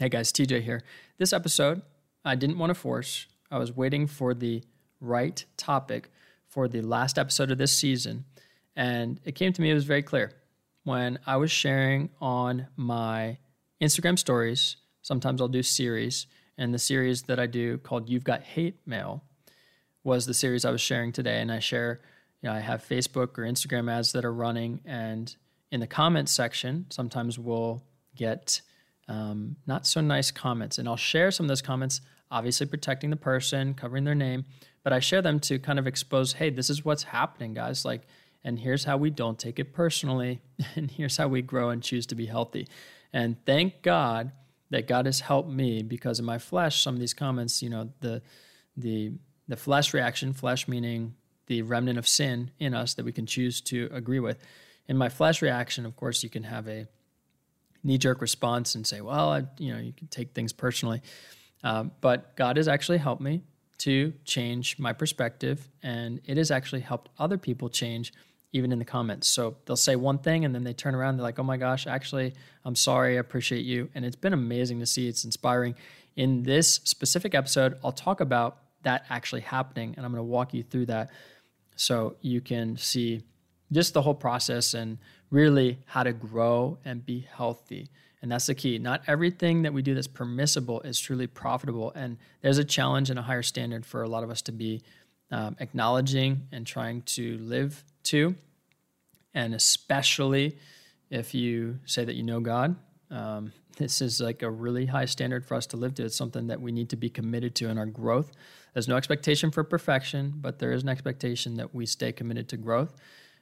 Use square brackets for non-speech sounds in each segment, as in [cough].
Hey guys, TJ here. This episode, I didn't want to force. I was waiting for the right topic for the last episode of this season. And it came to me, it was very clear. When I was sharing on my Instagram stories, sometimes I'll do series, and the series that I do called You've Got Hate Mail was the series I was sharing today. And I share, you know, I have Facebook or Instagram ads that are running, and in the comments section, sometimes we'll get um, not so nice comments. And I'll share some of those comments, obviously protecting the person, covering their name, but I share them to kind of expose hey, this is what's happening, guys. Like, and here's how we don't take it personally, [laughs] and here's how we grow and choose to be healthy. And thank God that God has helped me because in my flesh, some of these comments, you know, the the the flesh reaction, flesh meaning the remnant of sin in us that we can choose to agree with. In my flesh reaction, of course, you can have a knee jerk response and say, well, I, you know, you can take things personally. Um, but God has actually helped me to change my perspective, and it has actually helped other people change even in the comments. So they'll say one thing and then they turn around, they're like, oh my gosh, actually, I'm sorry, I appreciate you. And it's been amazing to see, it's inspiring. In this specific episode, I'll talk about that actually happening, and I'm going to walk you through that so you can see just the whole process and really how to grow and be healthy. And that's the key. Not everything that we do that's permissible is truly profitable. And there's a challenge and a higher standard for a lot of us to be um, acknowledging and trying to live to. And especially if you say that you know God, um, [laughs] this is like a really high standard for us to live to. It's something that we need to be committed to in our growth. There's no expectation for perfection, but there is an expectation that we stay committed to growth.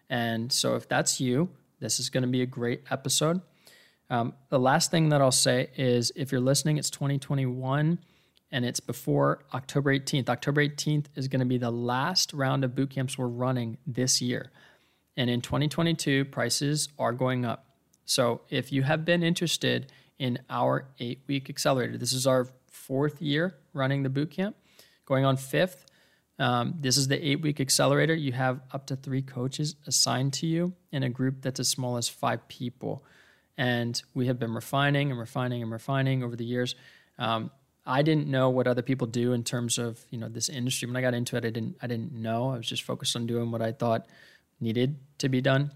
And so if that's you, this is going to be a great episode. Um, the last thing that I'll say is if you're listening, it's 2021 and it's before October 18th. October 18th is going to be the last round of boot camps we're running this year. And in 2022, prices are going up. So if you have been interested in our eight week accelerator, this is our fourth year running the boot camp, going on fifth. Um, this is the eight week accelerator. You have up to three coaches assigned to you in a group that's as small as five people. And we have been refining and refining and refining over the years. Um, I didn't know what other people do in terms of you know this industry. When I got into it, I didn't I didn't know. I was just focused on doing what I thought needed to be done,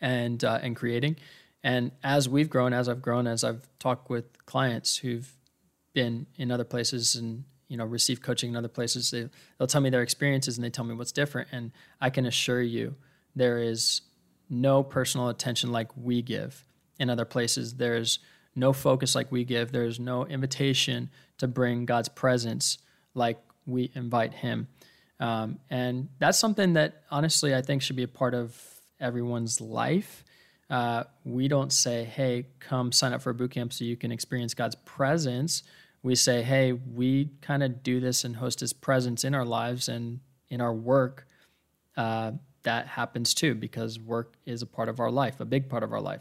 and uh, and creating. And as we've grown, as I've grown, as I've talked with clients who've been in other places and you know receive coaching in other places they, they'll tell me their experiences and they tell me what's different. And i can assure you there is no personal attention like we give in other places. There's no focus like we give. There's no invitation to bring god's presence like we invite him. Um, and that's something that honestly i think should be a part of everyone's life. Uh, we don't say hey come sign up for a boot camp so you can experience god's presence we say, hey, we kind of do this and host his presence in our lives and in our work. Uh, that happens too because work is a part of our life, a big part of our life.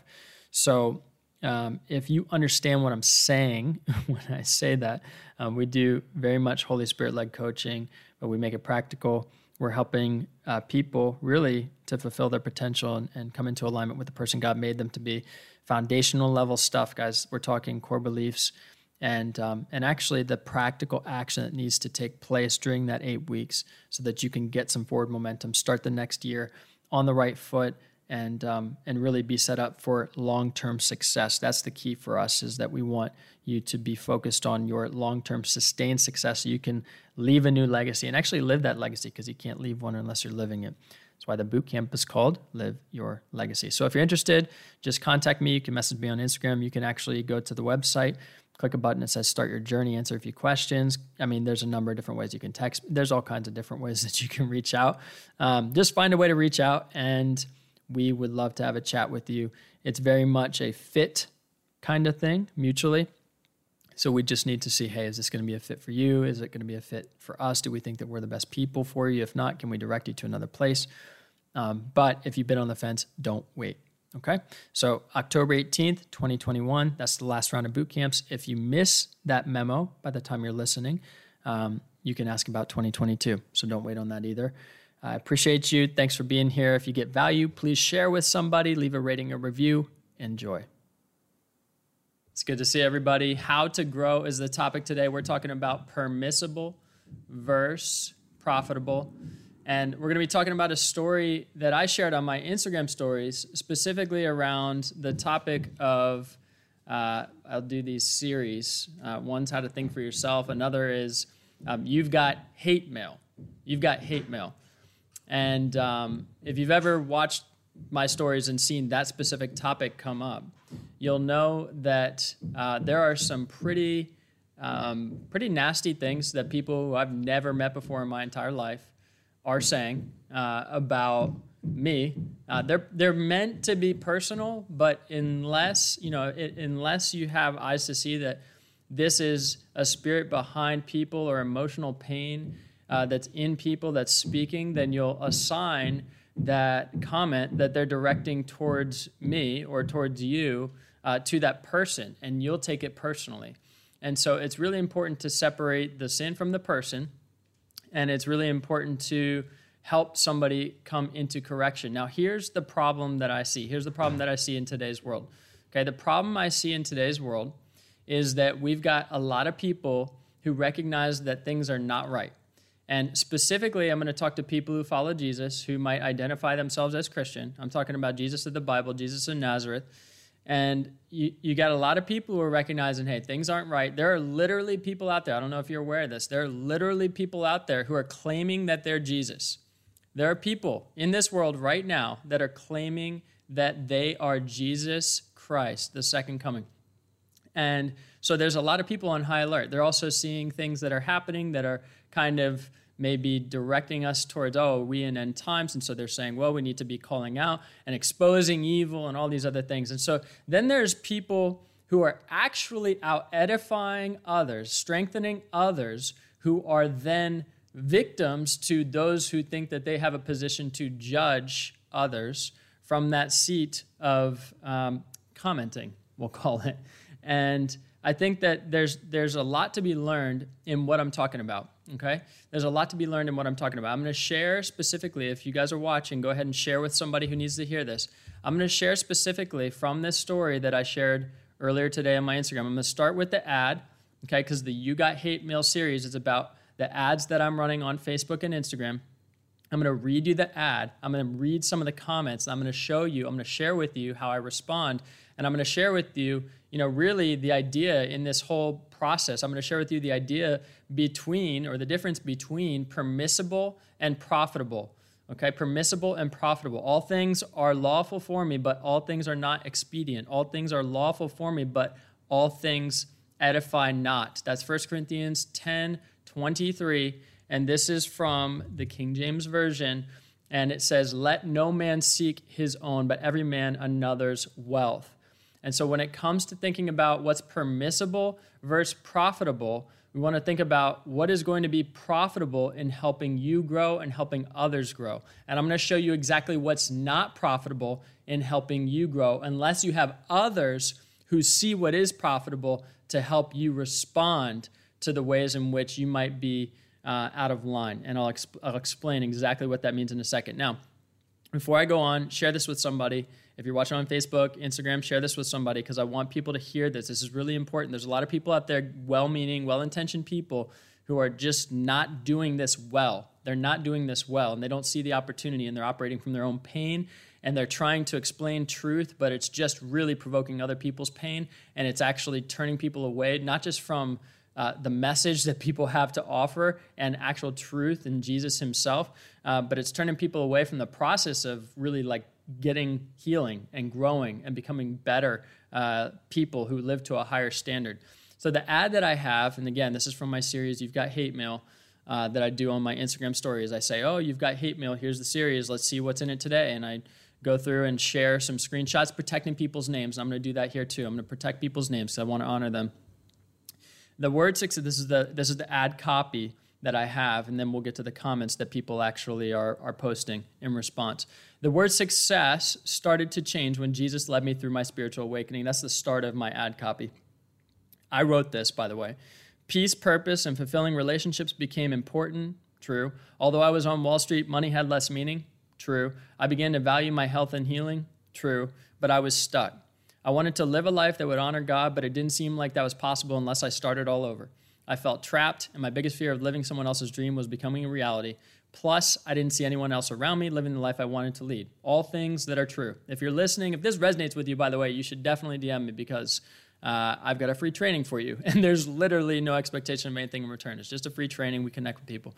So um, if you understand what I'm saying [laughs] when I say that, um, we do very much Holy Spirit led coaching, but we make it practical. We're helping uh, people really to fulfill their potential and, and come into alignment with the person God made them to be. Foundational level stuff, guys. We're talking core beliefs and um, and actually the practical action that needs to take place during that eight weeks so that you can get some forward momentum start the next year on the right foot and um, and really be set up for long-term success that's the key for us is that we want you to be focused on your long-term sustained success so you can leave a new legacy and actually live that legacy because you can't leave one unless you're living it that's why the boot camp is called Live Your Legacy. So if you're interested, just contact me. You can message me on Instagram. You can actually go to the website click a button that says start your journey, answer a few questions. I mean, there's a number of different ways you can text. There's all kinds of different ways [laughs] that you can reach out. Um, just find a way to reach out, and we would love to have a chat with you. It's very much a fit kind of thing mutually. So we just need to see hey, is this going to be a fit for you? Is it going to be a fit for us? Do we think that we're the best people for you? If not, can we direct you to another place? Um, but if you've been on the fence, don't wait. Okay, so October 18th, 2021, that's the last round of boot camps. If you miss that memo by the time you're listening, um, you can ask about 2022. So don't wait on that either. I appreciate you. Thanks for being here. If you get value, please share with somebody, leave a rating or review. Enjoy. It's good to see everybody. How to grow is the topic today. We're talking about permissible verse profitable. And we're going to be talking about a story that I shared on my Instagram stories, specifically around the topic of. Uh, I'll do these series. Uh, one's how to think for yourself. Another is um, you've got hate mail. You've got hate mail. And um, if you've ever watched my stories and seen that specific topic come up, you'll know that uh, there are some pretty, um, pretty nasty things that people who I've never met before in my entire life are saying uh, about me. Uh, they're they're meant to be personal, but unless you know, it, unless you have eyes to see that this is a spirit behind people or emotional pain uh, that's in people that's speaking, then you'll assign that comment that they're directing towards me or towards you uh, to that person, and you'll take it personally. And so it's really important to separate the sin from the person, and it's really important to help somebody come into correction. Now, here's the problem that I see. Here's the problem that I see in today's world. Okay, the problem I see in today's world is that we've got a lot of people who recognize that things are not right. And specifically, I'm going to talk to people who follow Jesus who might identify themselves as Christian. I'm talking about Jesus of the Bible, Jesus of Nazareth. And you, you got a lot of people who are recognizing, hey, things aren't right. There are literally people out there, I don't know if you're aware of this, there are literally people out there who are claiming that they're Jesus. There are people in this world right now that are claiming that they are Jesus Christ, the second coming. And so there's a lot of people on high alert. They're also seeing things that are happening that are kind of maybe directing us towards, oh, we in end times. And so they're saying, well, we need to be calling out and exposing evil and all these other things. And so then there's people who are actually out edifying others, strengthening others, who are then victims to those who think that they have a position to judge others from that seat of um, commenting, we'll call it. And I think that there's there's a lot to be learned in what I'm talking about. Okay, there's a lot to be learned in what I'm talking about. I'm going to share specifically. If you guys are watching, go ahead and share with somebody who needs to hear this. I'm going to share specifically from this story that I shared earlier today on my Instagram. I'm going to start with the ad. Okay, because the You Got Hate Mail series is about the ads that I'm running on Facebook and Instagram. I'm going to read you the ad. I'm going to read some of the comments. I'm going to show you, I'm going to share with you how I respond. And I'm going to share with you, you know, really the idea in this whole process. I'm going to share with you the idea between or the difference between permissible and profitable. Okay, permissible and profitable. All things are lawful for me, but all things are not expedient. All things are lawful for me, but all things edify not. That's 1 Corinthians 10 23. And this is from the King James Version. And it says, Let no man seek his own, but every man another's wealth. And so when it comes to thinking about what's permissible versus profitable, we want to think about what is going to be profitable in helping you grow and helping others grow. And I'm going to show you exactly what's not profitable in helping you grow, unless you have others who see what is profitable to help you respond to the ways in which you might be uh, out of line. And I'll, exp- I'll explain exactly what that means in a second. Now, before I go on, share this with somebody. If you're watching on Facebook, Instagram, share this with somebody because I want people to hear this. This is really important. There's a lot of people out there, well meaning, well intentioned people, who are just not doing this well. They're not doing this well and they don't see the opportunity and they're operating from their own pain and they're trying to explain truth, but it's just really provoking other people's pain and it's actually turning people away, not just from uh, the message that people have to offer and actual truth in Jesus himself, uh, but it's turning people away from the process of really like getting healing and growing and becoming better uh, people who live to a higher standard. So the ad that I have, and again, this is from my series, You've Got Hate Mail, uh, that I do on my Instagram stories. I say, oh, you've got hate mail. Here's the series. Let's see what's in it today. And I go through and share some screenshots protecting people's names. I'm going to do that here too. I'm going to protect people's names because I want to honor them. The word six, this is the, this is the ad copy that I have, and then we'll get to the comments that people actually are, are posting in response. The word success started to change when Jesus led me through my spiritual awakening. That's the start of my ad copy. I wrote this, by the way. Peace, purpose, and fulfilling relationships became important. True. Although I was on Wall Street, money had less meaning. True. I began to value my health and healing. True. But I was stuck. I wanted to live a life that would honor God, but it didn't seem like that was possible unless I started all over. I felt trapped, and my biggest fear of living someone else's dream was becoming a reality. Plus, I didn't see anyone else around me living the life I wanted to lead. All things that are true. If you're listening, if this resonates with you, by the way, you should definitely DM me because uh, I've got a free training for you. [laughs] And there's literally no expectation of anything in return. It's just a free training. We connect with people.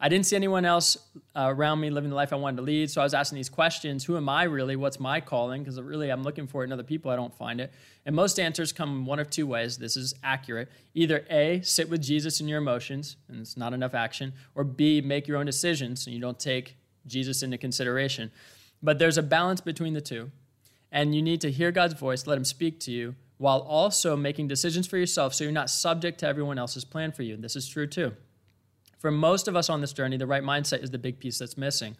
I didn't see anyone else uh, around me living the life I wanted to lead. So I was asking these questions Who am I really? What's my calling? Because really, I'm looking for it in other people. I don't find it. And most answers come one of two ways. This is accurate. Either A, sit with Jesus in your emotions, and it's not enough action, or B, make your own decisions and you don't take Jesus into consideration. But there's a balance between the two. And you need to hear God's voice, let Him speak to you, while also making decisions for yourself so you're not subject to everyone else's plan for you. And this is true too. For most of us on this journey, the right mindset is the big piece that's missing.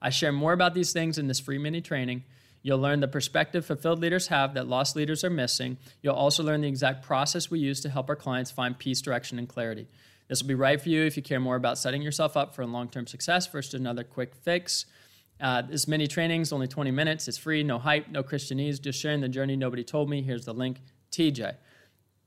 I share more about these things in this free mini training. You'll learn the perspective fulfilled leaders have that lost leaders are missing. You'll also learn the exact process we use to help our clients find peace, direction, and clarity. This will be right for you if you care more about setting yourself up for long term success versus another quick fix. Uh, this mini training is only 20 minutes. It's free, no hype, no Christianese, just sharing the journey nobody told me. Here's the link TJ.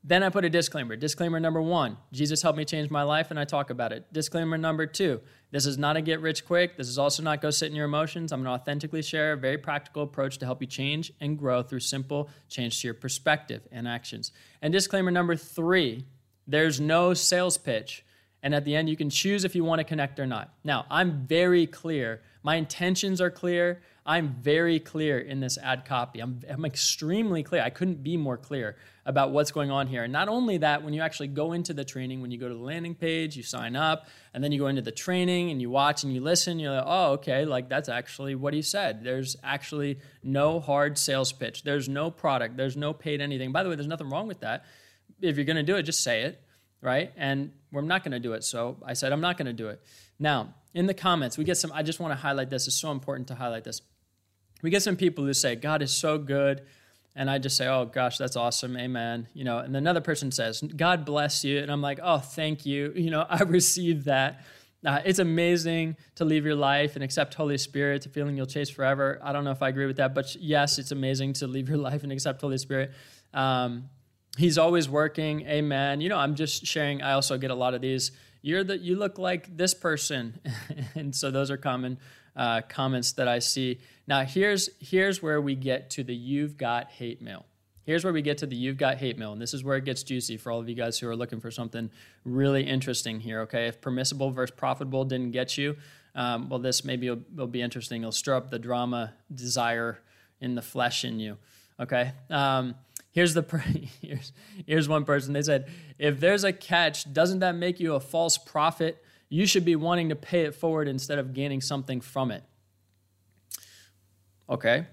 Then I put a disclaimer. Disclaimer number one Jesus helped me change my life, and I talk about it. Disclaimer number two this is not a get rich quick. This is also not go sit in your emotions. I'm going to authentically share a very practical approach to help you change and grow through simple change to your perspective and actions. And disclaimer number three there's no sales pitch. And at the end, you can choose if you want to connect or not. Now, I'm very clear. My intentions are clear. I'm very clear in this ad copy. I'm, I'm extremely clear. I couldn't be more clear about what's going on here. And not only that, when you actually go into the training, when you go to the landing page, you sign up, and then you go into the training and you watch and you listen, you're like, oh, okay, like that's actually what he said. There's actually no hard sales pitch. There's no product. There's no paid anything. By the way, there's nothing wrong with that. If you're going to do it, just say it, right? And we're not going to do it. So I said, I'm not going to do it. Now, in the comments, we get some, I just want to highlight this. It's so important to highlight this. We get some people who say, God is so good. And I just say, oh gosh, that's awesome. Amen. You know, and another person says, God bless you. And I'm like, oh, thank you. [laughs] You know, I received that. Uh, it's amazing to leave your life and accept Holy Spirit, to feeling you'll chase forever. I don't know if I agree with that, but yes, it's amazing to leave your [laughs] life and accept Holy Spirit. Um, he's always working. Amen. You know, I'm just sharing. I also get a lot of these. You're the you look like this person, [laughs] and so those are common uh, comments that I see. Now, here's, here's where we get to the you've got hate mail. Here's where we get to the you've got hate mail, and this is where it gets juicy for all of you guys who are looking for something really interesting here, okay? If permissible versus profitable didn't get you, um, well, this maybe will, will, be interesting. It'll stir up the drama desire in the flesh in you, okay? Um, here's the [laughs] here's here's one person. They said, if there's a catch, doesn't that make you a false prophet? You should be wanting to pay it forward instead of gaining something from it. Okay.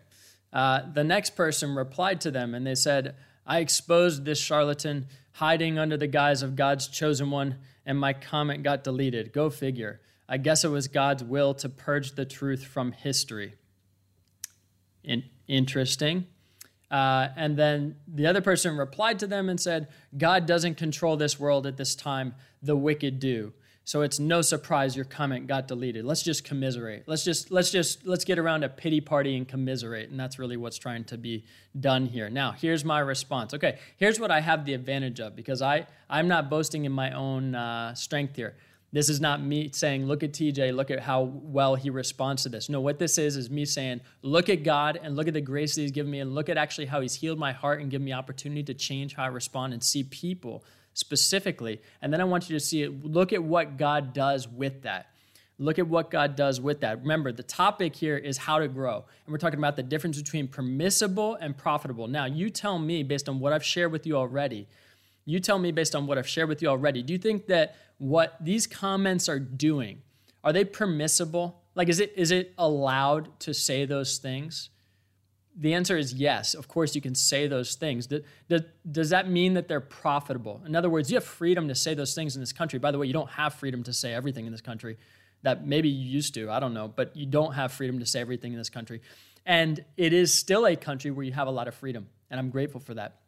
Uh, the next person replied to them and they said, I exposed this charlatan hiding under the guise of God's chosen one, and my comment got deleted. Go figure. I guess it was God's will to purge the truth from history. In- interesting. Uh, and then the other person replied to them and said, God doesn't control this world at this time, the wicked do. So it's no surprise your comment got deleted. Let's just commiserate. Let's just let's just let's get around a pity party and commiserate. And that's really what's trying to be done here. Now, here's my response. Okay, here's what I have the advantage of because I I'm not boasting in my own uh, strength here. This is not me saying, look at TJ, look at how well he responds to this. No, what this is, is me saying, look at God and look at the grace that he's given me and look at actually how he's healed my heart and given me opportunity to change how I respond and see people specifically. And then I want you to see it. Look at what God does with that. Look at what God does with that. Remember, the topic here is how to grow. And we're talking about the difference between permissible and profitable. Now, you tell me, based on what I've shared with you already, you tell me, based on what I've shared with you already, do you think that what these comments are doing, are they permissible? Like, is it, is it allowed to say those things? The answer is yes. Of course, you can say those things. Does that mean that they're profitable? In other words, you have freedom to say those things in this country. By the way, you don't have freedom to say everything in this country that maybe you used to. I don't know, but you don't have freedom to say everything in this country. And it is still a country where you have a lot of freedom, and I'm grateful for that.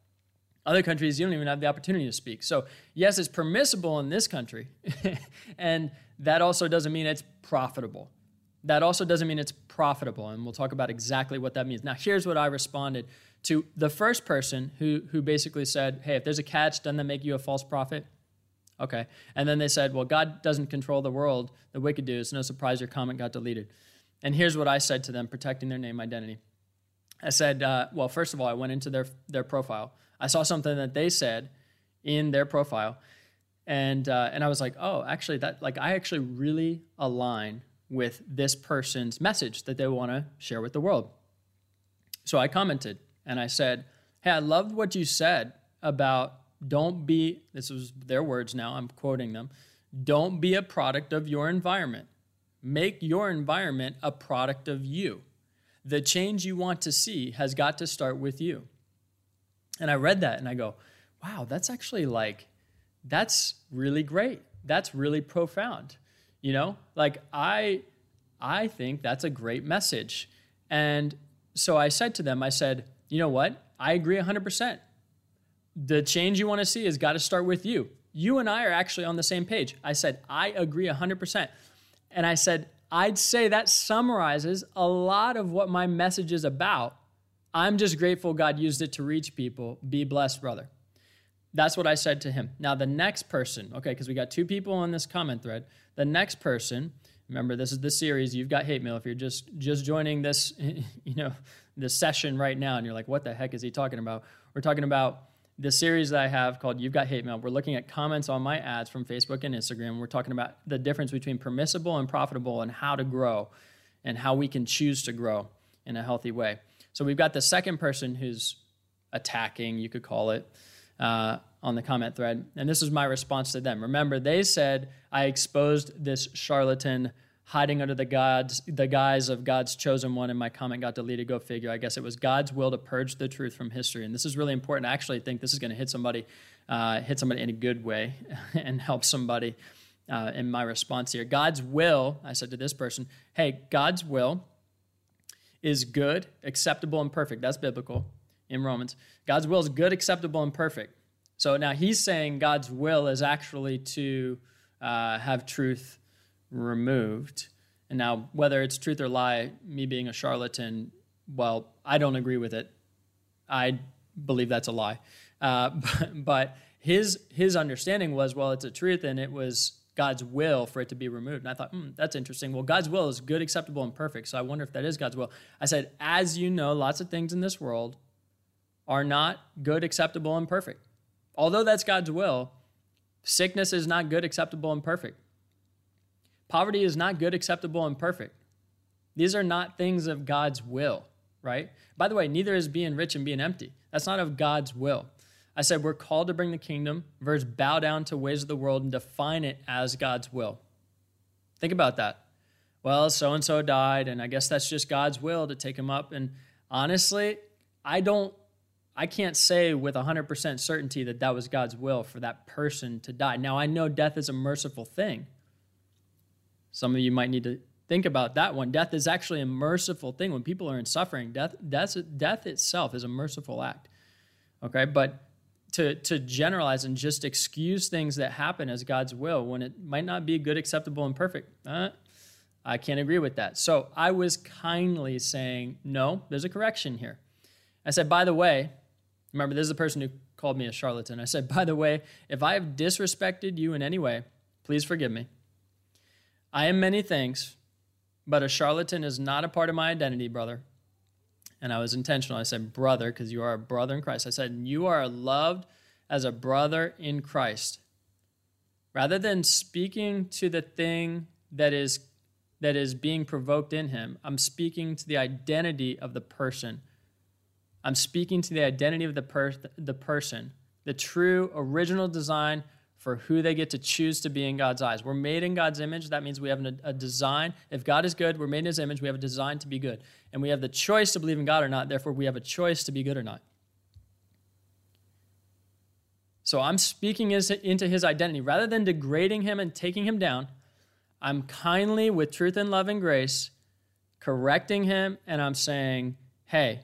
Other countries, you don't even have the opportunity to speak. So, yes, it's permissible in this country, [laughs] and that also doesn't mean it's profitable that also doesn't mean it's profitable. And we'll talk about exactly what that means. Now, here's what I responded to the first person who who basically said, "Hey, if there's a catch, doesn't that make you a false prophet?" Okay. And then they said, "Well, God doesn't control the world; the wicked do." It's no surprise your comment got deleted. And here's what I said to them, protecting their name identity. I said, uh, "Well, first of all, I went into their their profile. I saw something that they said in their profile, and uh, and I was like, oh, actually, that like I actually really align with this person's message that they want to share with the world." So I commented and I said, Hey, I loved what you said about don't be, this was their words now, I'm quoting them, don't be a product of your environment. Make your environment a product of you. The change you want to see has got to start with you. And I read that and I go, wow, that's actually like, that's really great. That's really profound. You know, like I, I think that's a great message. And so I said to them, I said, you know what? I agree 100%. The change you want to see has got to start with you. You and I are actually on the same page. I said, I agree 100%. And I said, I'd say that summarizes a lot of what my message is about. I'm just grateful God used it to reach people. Be blessed, brother. That's what I said to him. Now, the next person, okay, because we got two people on this comment thread. The next person, remember, this is the series. You've got hate mail. If you're just just joining this, [laughs] you know, this session right now and you're like, what the heck is he talking about? We're talking about the series that I have called You've Got Hate Mail. We're looking at comments on my ads from Facebook and Instagram. We're talking about the difference between permissible and profitable and how to grow and how we can choose to grow in a healthy way. So we've got the second person who's attacking, you could call it, uh, on the comment thread. And this is my response to them. Remember, they said I exposed this charlatan hiding under the gods the guise of God's chosen one and my comment got deleted. Go figure. I guess it was God's will to purge the truth from history and this is really important. I actually think this is going to hit somebody uh, hit somebody in a good way [laughs] and help somebody uh, in my response here. God's will I said to this person hey God's will is good acceptable and perfect. That's biblical in Romans God's will is good acceptable and perfect so now he's saying God's will is actually to uh, have truth removed. And now, whether it's truth or lie, me being a charlatan, well, I don't agree with it. I believe that's a lie. Uh, but, [laughs] but his his understanding was, well, it's a truth, and it was God's will for it to be removed. And I thought, hmm, that's interesting. Well, God's will is good, acceptable, and perfect. So I wonder if that is God's will. I said, as you know, lots of things in this world are not good, acceptable, and perfect. Although that's God's will, sickness is not good, acceptable, and perfect. Poverty is not good, acceptable, and perfect. These are not things of God's will, right? By the way, neither is being rich and being empty. That's not of God's will. I said we're called to bring the kingdom, verse bow down to ways of the world and define it as God's will. Think about that. Well, so and so died, and I guess that's just God's will to take him up. And honestly, I don't, I can't say with 100% certainty that that was God's will for that person to die. Now, I know death is a merciful thing. Some of you might need to think about that one. Death is actually a merciful thing. When people are in suffering, death, death, death itself is a merciful act. Okay, but to, to generalize and just excuse things that happen as God's will when it might not be good, acceptable, and perfect, uh, I can't agree with that. So I was kindly saying, no, there's a correction here. I said, by the way, remember, this is the person who called me a charlatan. I said, by the way, if I have disrespected you in any way, please forgive me. I am many things, but a charlatan is not a part of my identity, brother. And I was intentional. I said, brother, because you are a brother in Christ. I said, you are loved as a brother in Christ. Rather than speaking to the thing that is that is being provoked in him, I'm speaking to the identity of the person. I'm speaking to the identity of the, per- the person, the true original design for who they get to choose to be in God's eyes. We're made in God's image. That means we have a design. If God is good, we're made in his image. We have a design to be good. And we have the choice to believe in God or not. Therefore, we have a choice to be good or not. So I'm speaking into his identity. Rather than degrading him and taking him down, I'm kindly, with truth and love and grace, correcting him, and I'm saying, hey,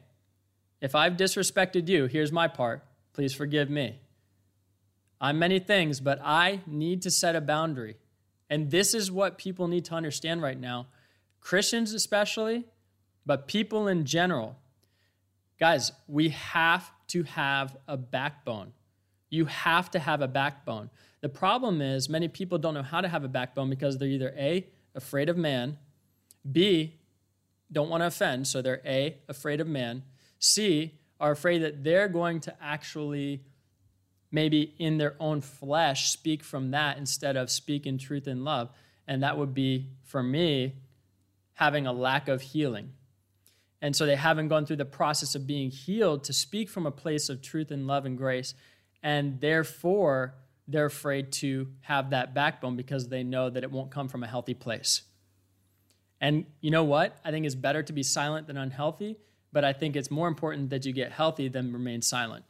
if I've disrespected you, here's my part. Please forgive me. I'm many things, but I need to set a boundary. And this is what people need to understand right now, Christians especially, but people in general. Guys, we have to have a backbone. You have to have a backbone. The problem is, many people don't know how to have a backbone because they're either A, afraid of man, B, don't want to offend, so they're A, afraid of man, C, are afraid that they're going to actually maybe in their own flesh speak from that instead of speak in truth and love. And that would be, for me, having a lack of healing. And so they haven't gone through the process of being healed to speak from a place of truth and love and grace. And therefore, they're afraid to have that backbone because they know that it won't come from a healthy place. And you know what? I think it's better to be silent than unhealthy, but I think it's more important that you get healthy than remain silent.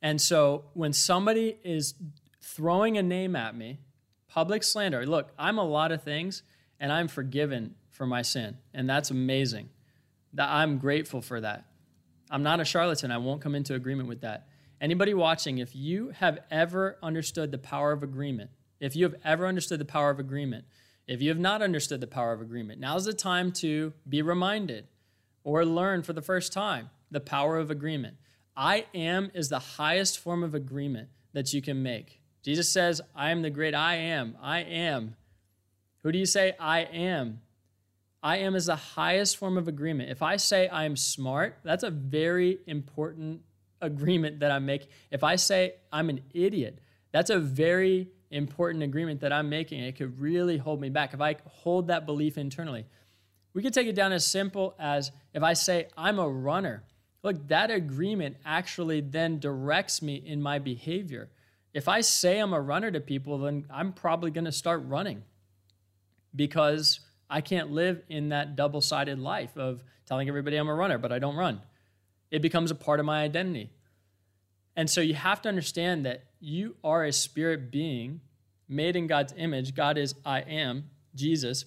And so when somebody is throwing a name at me, public slander, look, I'm a lot of things and I'm forgiven for my sin. And that's amazing. That I'm grateful for that. I'm not a charlatan. I won't come into agreement with that. Anybody watching, if you have ever understood the power of agreement, if you have ever understood the power of agreement, if you have not understood the power of agreement, now's the time to be reminded or learn for the first time the power of agreement. I am is the highest form of agreement that you can make. Jesus says, I am the great I am. I am. Who do you say I am? I am is the highest form of agreement. If I say I am smart, that's a very important agreement that I'm making. If I say I'm an idiot, that's a very important agreement that I'm making. It could really hold me back if I hold that belief internally. We could take it down as simple as if I say I'm a runner. Look, that agreement actually then directs me in my behavior. If I say I'm a runner to people, then I'm probably going to start running because I can't live in that double sided life of telling everybody I'm a runner, but I don't run. It becomes a part of my identity. And so you have to understand that you are a spirit being made in God's image. God is I am, Jesus.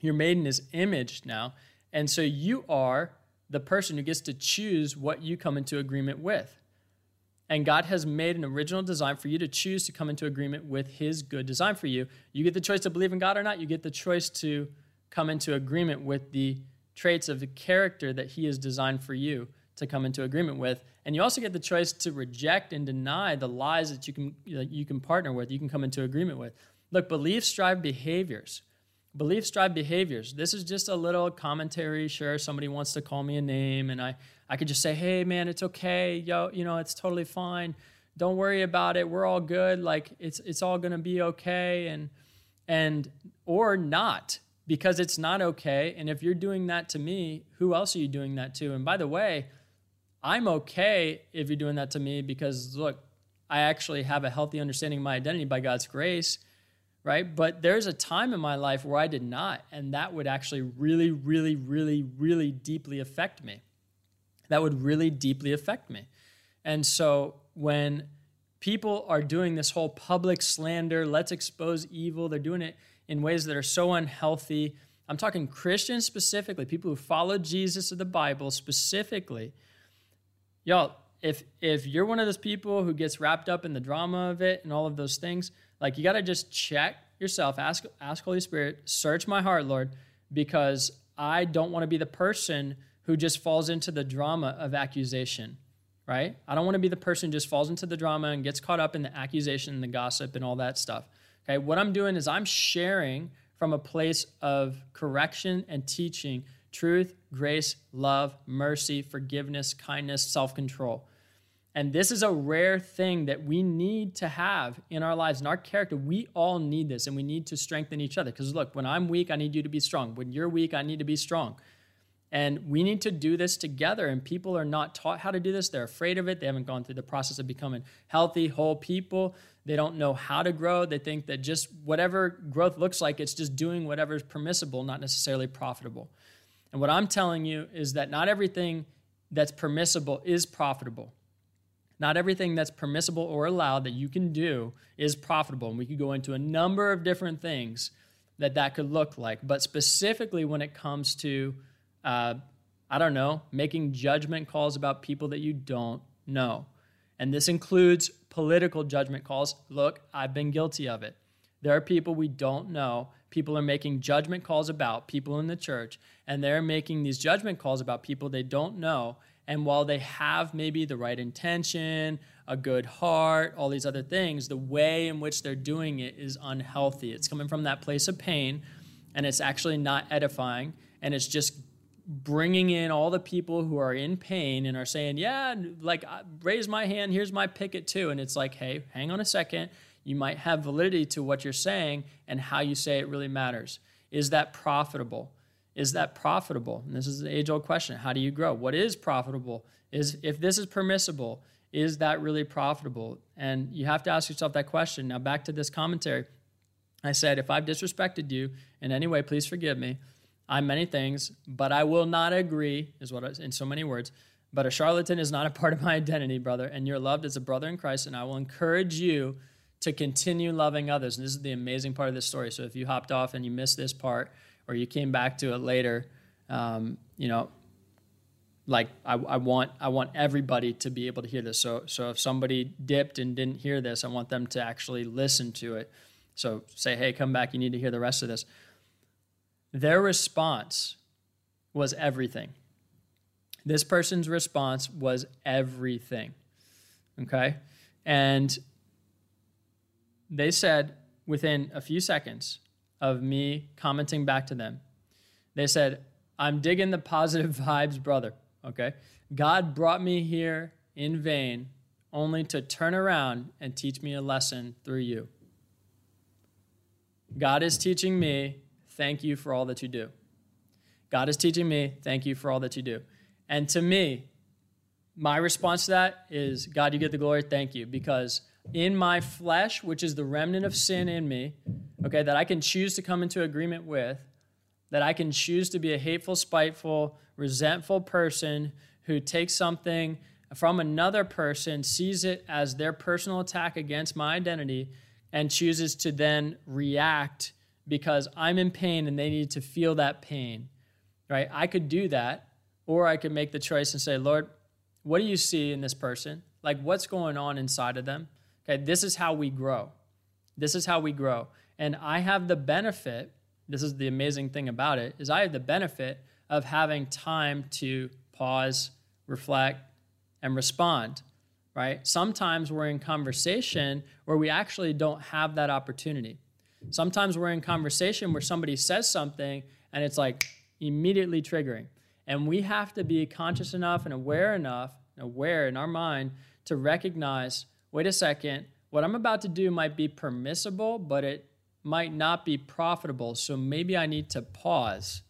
You're made in his image now. And so you are the person who gets to choose what you come into agreement with. And God has made an original design for you to choose to come into agreement with his good design for you. You get the choice to believe in God or not. You get the choice to come into agreement with the traits of the character that he has designed for you to come into agreement with. And you also get the choice to reject and deny the lies that you can that you can partner with, you can come into agreement with. Look, beliefs drive behaviors. Beliefs drive behaviors. This is just a little commentary. Sure, somebody wants to call me a name, and I, I could just say, hey man, it's okay. Yo, you know, it's totally fine. Don't worry about it. We're all good. Like it's it's all gonna be okay. And and or not, because it's not okay. And if you're doing that to me, who else are you doing that to? And by the way, I'm okay if you're doing that to me because look, I actually have a healthy understanding of my identity by God's grace, right? But there's a time in my life where I did not, and that would actually really, really, really, really deeply affect me. That would really deeply affect me. And so when people are doing this whole public slander, let's expose evil, they're doing it in ways that are so unhealthy. I'm talking Christians specifically, people who follow Jesus or the Bible specifically y'all, if if you're one of those people who gets wrapped up in the drama of it and all of those things, like you got to just check yourself, ask ask Holy Spirit, search my heart, Lord, because I don't want to be the person who just falls into the drama of accusation, right? I don't want to be the person who just falls into the drama and gets caught up in the accusation and the gossip and all that stuff. Okay? What I'm doing is I'm sharing from a place of correction and teaching truth, grace, love, mercy, forgiveness, kindness, self control. And this is a rare thing that we need to have in our lives, in our character. We all need this and we need to strengthen each other. Because look, when I'm weak, I need you to be strong. When you're weak, I need to be strong. And we need to do this together. And people are not taught how to do this. They're afraid of it. They haven't gone through the process of becoming healthy, whole people. They don't know how to grow. They think that just whatever growth looks like, it's just doing whatever is permissible, not necessarily profitable. And what I'm telling you is that not everything that's permissible is profitable. Not everything that's permissible or allowed that you can do is profitable. And we could go into a number of different things that that could look like. But specifically when it comes to, uh, I don't know, making judgment calls about people that you don't know. And this includes political judgment calls. Look, I've been guilty of it. There are people we don't know. People are making judgment calls about people in the church, and they're making these judgment calls about people they don't know. And while they have maybe the right intention, a good heart, all these other things, the way in which they're doing it is unhealthy. It's coming from that place of pain, and it's actually not edifying, and it's just bringing in all the people who are in pain and are saying, Yeah, like, uh, raise my hand, here's my picket too. And it's like, Hey, hang on a second. You might have validity to what you're saying, and how you say it really matters. Is that profitable? Is that profitable? And this is the age old question. How do you grow? What is profitable? Is if this is permissible, is that really profitable? And you have to ask yourself that question. Now, back to this commentary. I said, if I've disrespected you in any way, please forgive me. I'm many things, but I will not agree, is what I, in so many words. But a charlatan is not a part of my identity, brother, and you're loved as a brother in Christ, and I will encourage you to continue loving others. And this is the amazing part of this story. So if you hopped off and you missed this part, or you came back to it later, um, you know, like I, I, want I want everybody to be able to hear this. So so if somebody dipped and didn't hear this, I want them to actually listen to it. So say, hey, come back. You need to hear the rest of this. Their response was everything. This person's response was everything. Okay, and they said within a few seconds of me commenting back to them, they said, I'm digging the positive [laughs] vibes, brother. Okay. God brought me here in vain only to turn around and teach me a lesson through you. God is teaching me, thank you for all that you do. God is teaching me, thank you for all that you do. And to me, my response to that is, God, you get the glory, thank you. Because in my flesh, which is the remnant of sin in me, okay, that I can choose to come into agreement with, that I can choose to be a hateful, spiteful, resentful person who takes something from another person, sees it as their personal attack against my identity, and chooses to then react because I'm in pain and they need to feel that pain, right? I could do that, or I could make the choice and say, Lord, what do you see in this person? Like, what's going on inside of them? Okay, this is how we grow. This is how we grow. And I have the benefit, this is the amazing thing about it, is I have the benefit of having time to pause, reflect, and respond, right? Sometimes we're in conversation where we actually don't have that opportunity. Sometimes we're in conversation where somebody says something and it's like immediately triggering. And we have to be conscious enough and aware enough, aware in our mind to recognize wait a second, what I'm about to do might be permissible, but it might not be profitable. So maybe I need to pause.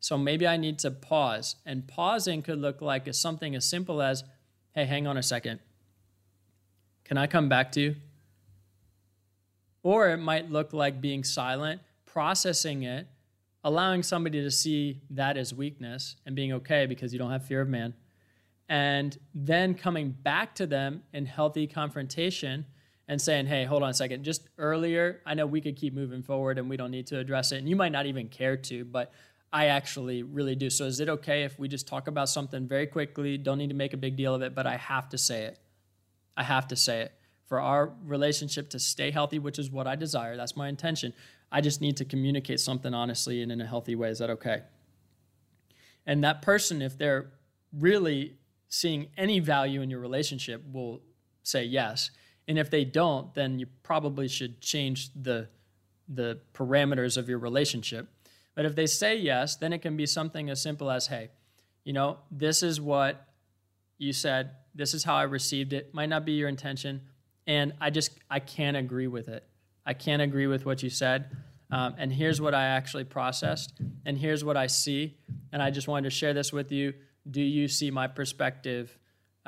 So maybe I need to pause. And pausing could look like something as simple as, hey, hang on a second. Can I come back to you? Or it might look like being silent, processing it, allowing somebody to see that as weakness and being okay because you don't have fear of man and then coming back to them in healthy confrontation and saying, hey, hold on a second, just earlier, I know we could keep moving forward and we don't need to address it. And you might not even care to, but I actually really do. So is it okay if we just talk about something very quickly? Don't need to make a big deal of it, but I have to say it. I have to say it. For our relationship to stay healthy, which is what I desire, that's my intention. I just need to communicate something honestly and in a healthy way. Is that okay? And that person, if they're really seeing any value in your relationship will say yes. And if they don't, then you probably should change the the parameters of your relationship. But if they say yes, then it can be something as simple as, hey, you know, this is what you said, this is how I received it. Might not be your intention, and I just I can't agree with it. I can't agree with what you said. Um, and here's what I actually processed, and here's what I see. And I just wanted to share this with you do you see my perspective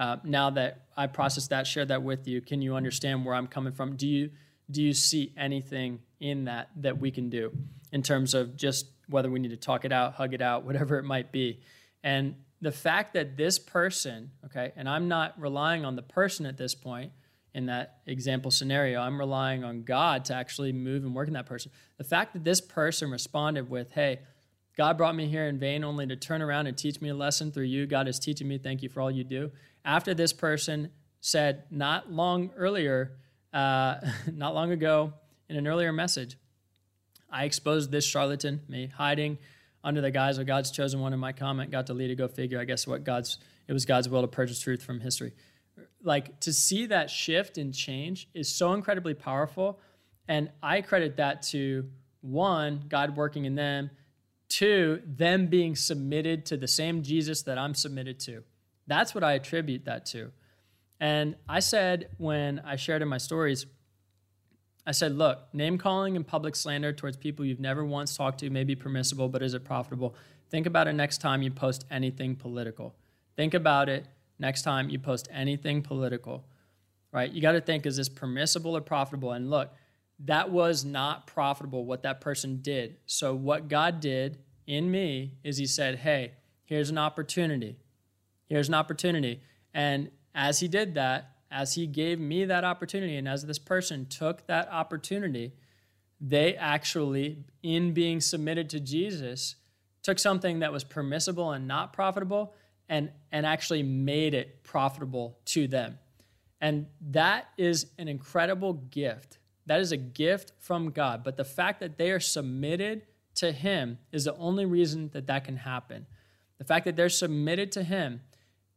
uh, now that I processed that, shared that with you? Can you understand where I'm coming from? Do you do you see anything in that that we can do in terms of just whether we need to talk it out, hug it out, whatever it might be? And the fact that this person, okay, and I'm not relying on the person at this point in that example scenario, I'm relying on God to actually move and work in that person. The fact that this person responded with, hey, God brought me here in vain only to turn around and teach me a lesson through you. God is teaching me. Thank you for all you do. After this person said, not long earlier, uh, [laughs] not long ago, in an earlier message. I exposed this charlatan, me hiding under the guise of God's chosen one in my comment got deleted. Go figure. I guess what God's it was God's will to purge truth from history. Like to see that shift and change is so incredibly powerful, and I credit that to one God working in them, two them being submitted to the same Jesus that I'm submitted to. That's what I attribute that to. And I said when I shared in my stories I said, look, name calling and public slander towards people you've never once talked to may be permissible, but is it profitable? Think about it next time you post anything political. Think about it next time you post anything political, right? You got to think, is this permissible or profitable? And look, that was not profitable what that person did. So, what God did in me is He said, hey, here's an opportunity. Here's an opportunity. And as He did that, as he gave me that opportunity and as this person took that opportunity, they actually, in being submitted to Jesus, took something that was permissible and not profitable and, and actually made it profitable to them. And that is an incredible gift. That is a gift from God. But the fact that they are submitted to Him is the only reason that that can happen. The fact that they're submitted to Him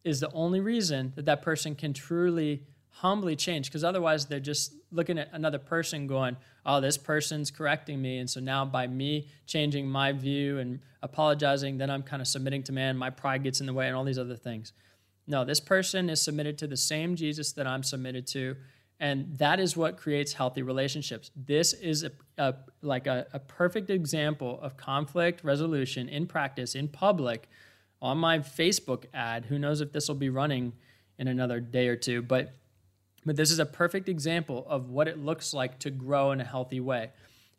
is the only reason that that person can truly humbly change because otherwise they're just looking at another person going oh this person's correcting me and so now by me changing my view and apologizing then i'm kind of submitting to man my pride gets in the way and all these other things. No this person is submitted to the same jesus that i'm submitted to and that is what creates healthy relationships. This is a, a like a, a perfect example of conflict resolution in practice in public on my Facebook ad. Who knows if this will be running in another day or two, but but this is a perfect example of what it looks like to grow in a healthy way.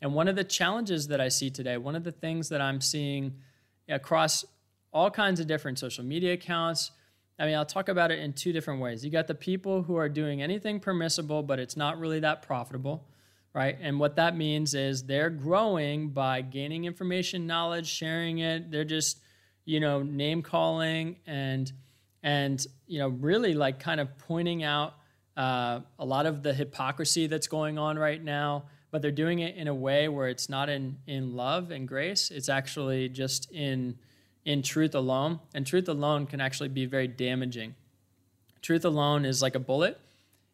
And one of the challenges that I see today, one of the things that I'm seeing across all kinds of different social media accounts, I mean, I'll talk about it in two different ways. You got the people who are doing anything permissible, but it's not really that profitable, right? And what that means is they're growing by gaining information, knowledge, sharing it. They're just you know, name calling and and you know, really like kind of pointing out uh, a lot of the hypocrisy that's going on right now. But they're doing it in a way where it's not in in love and grace. It's actually just in in truth alone. And truth alone can actually be very damaging. Truth alone is like a bullet.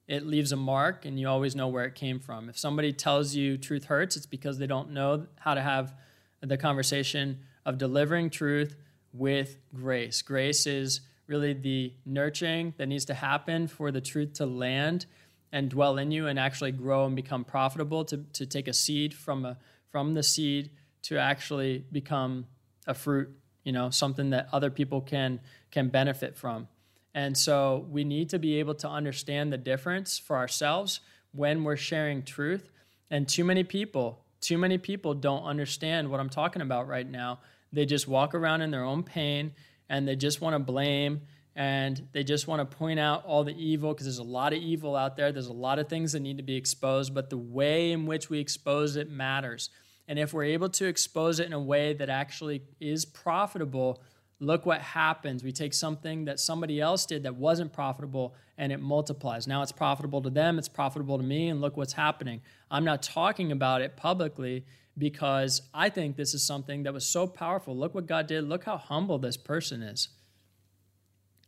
It leaves a mark, and you always know where it came from. If somebody tells you truth hurts, it's because they don't know how to have the conversation of delivering truth with grace. Grace is really the nurturing that needs to happen for the truth to land and dwell in you and actually grow and become profitable to, to take a seed from a from the seed to actually become a fruit you know something that other people can can benefit from and so we need to be able to understand the difference for ourselves when we're sharing truth and too many people too many people don't understand what i'm talking about right now they just walk around in their own pain and they just want to blame and they just want to point out all the evil because there's a lot of evil out there. There's a lot of things that need to be exposed, but the way in which we expose it matters. And if we're able to expose it in a way that actually is profitable, look what happens. We take something that somebody else did that wasn't profitable and it multiplies. Now it's profitable to them, it's profitable to me, and look what's happening. I'm not talking about it publicly because I think this is something that was so powerful. Look what God did. Look how humble this person is.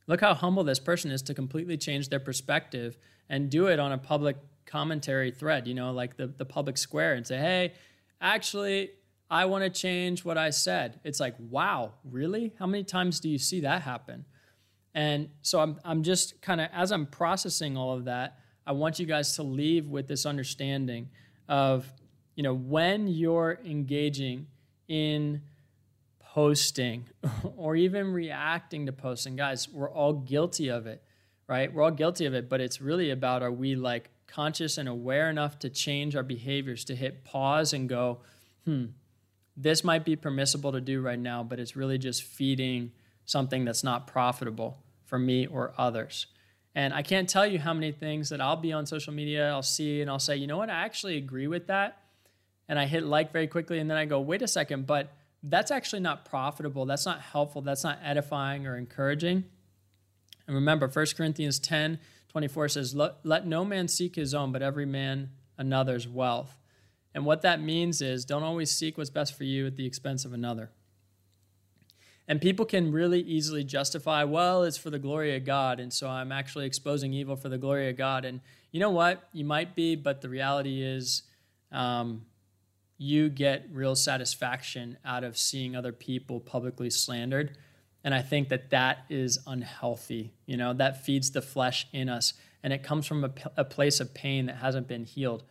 Look how humble this person is to completely change their perspective and do it on a public commentary thread, you know, like the, the public square and say, hey, actually, I want to change what I said. It's like, wow, really? How many times do you see that happen? And so I'm, I'm just kind of, as I'm processing all of that, I want you guys to leave with this understanding of you know, when you're engaging in posting [laughs] or even reacting to posting, guys, we're all guilty of it, right? We're all guilty of it, but it's really about are we like conscious and aware enough to change our behaviors, to hit pause and go, hmm, this might be permissible to do right now, but it's really just feeding something that's not profitable for me or others. And I can't tell you how many things that I'll be on social media, I'll see, and I'll say, you know what, I actually agree with that and I hit like very quickly, and then I go, wait a second, but that's actually not profitable. That's not helpful. That's not edifying or encouraging. And remember, 1 Corinthians 10 24 says, let, let no man seek his own, but every man another's wealth. And what that means is don't always seek what's best for you at the expense of another. And people can really easily justify, well, it's for the glory of God. And so I'm actually exposing evil for the glory of God. And you know what? You might be, but the reality is um, you get real satisfaction out of seeing other people publicly slandered. And I think that that is unhealthy. You know, that feeds the flesh in us. And it comes from a, place of pain that hasn't been healed.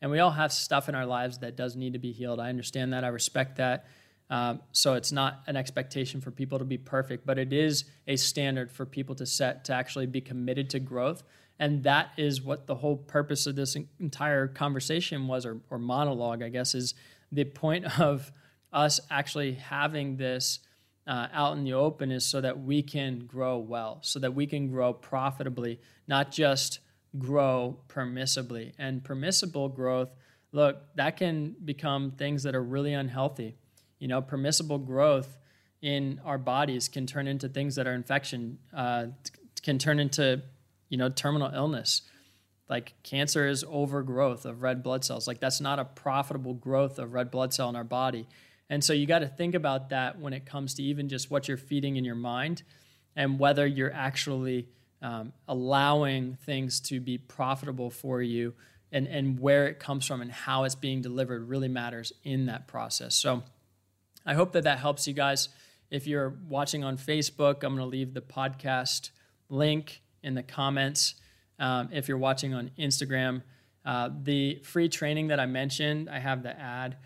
And we all have stuff in our lives that does need to be healed. I understand that. I respect that. Um, so it's not an expectation for people to be perfect, but it is a standard for people to set to actually be committed to growth. And that is what the whole purpose of this entire conversation was, or, or monologue, I guess, is the point [laughs] of us actually having this uh, out in the open is so that we can grow well, so that we can grow profitably, not just grow permissibly. And permissible growth, look, that can become things that are really unhealthy. You know, permissible growth in our bodies can turn into things that are infection, uh, can turn into, you know, terminal illness. Like cancer is overgrowth of red blood cells. Like that's not a profitable growth of red blood cell in our body. And so you got to think about that when it comes to even just what you're feeding in your mind and whether you're actually um, allowing things to be profitable for you and, and where it comes from and how it's being delivered really matters in that process. So, I hope that that helps you guys. If you're watching on Facebook, I'm going to leave the podcast link in the comments. Um, if you're watching on Instagram, uh, the free training that I mentioned, I have the ad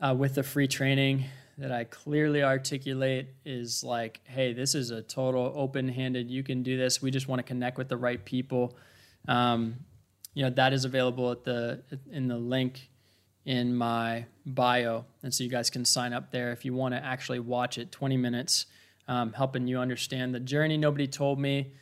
uh, with the free training that I clearly articulate is like, hey, this is a total open handed, you can do this. We just want to connect with the right people. Um, you know, that is available at the in the link in my bio. And so you guys can sign up there if you want to actually watch it 20 minutes, um, helping you understand the journey nobody told me,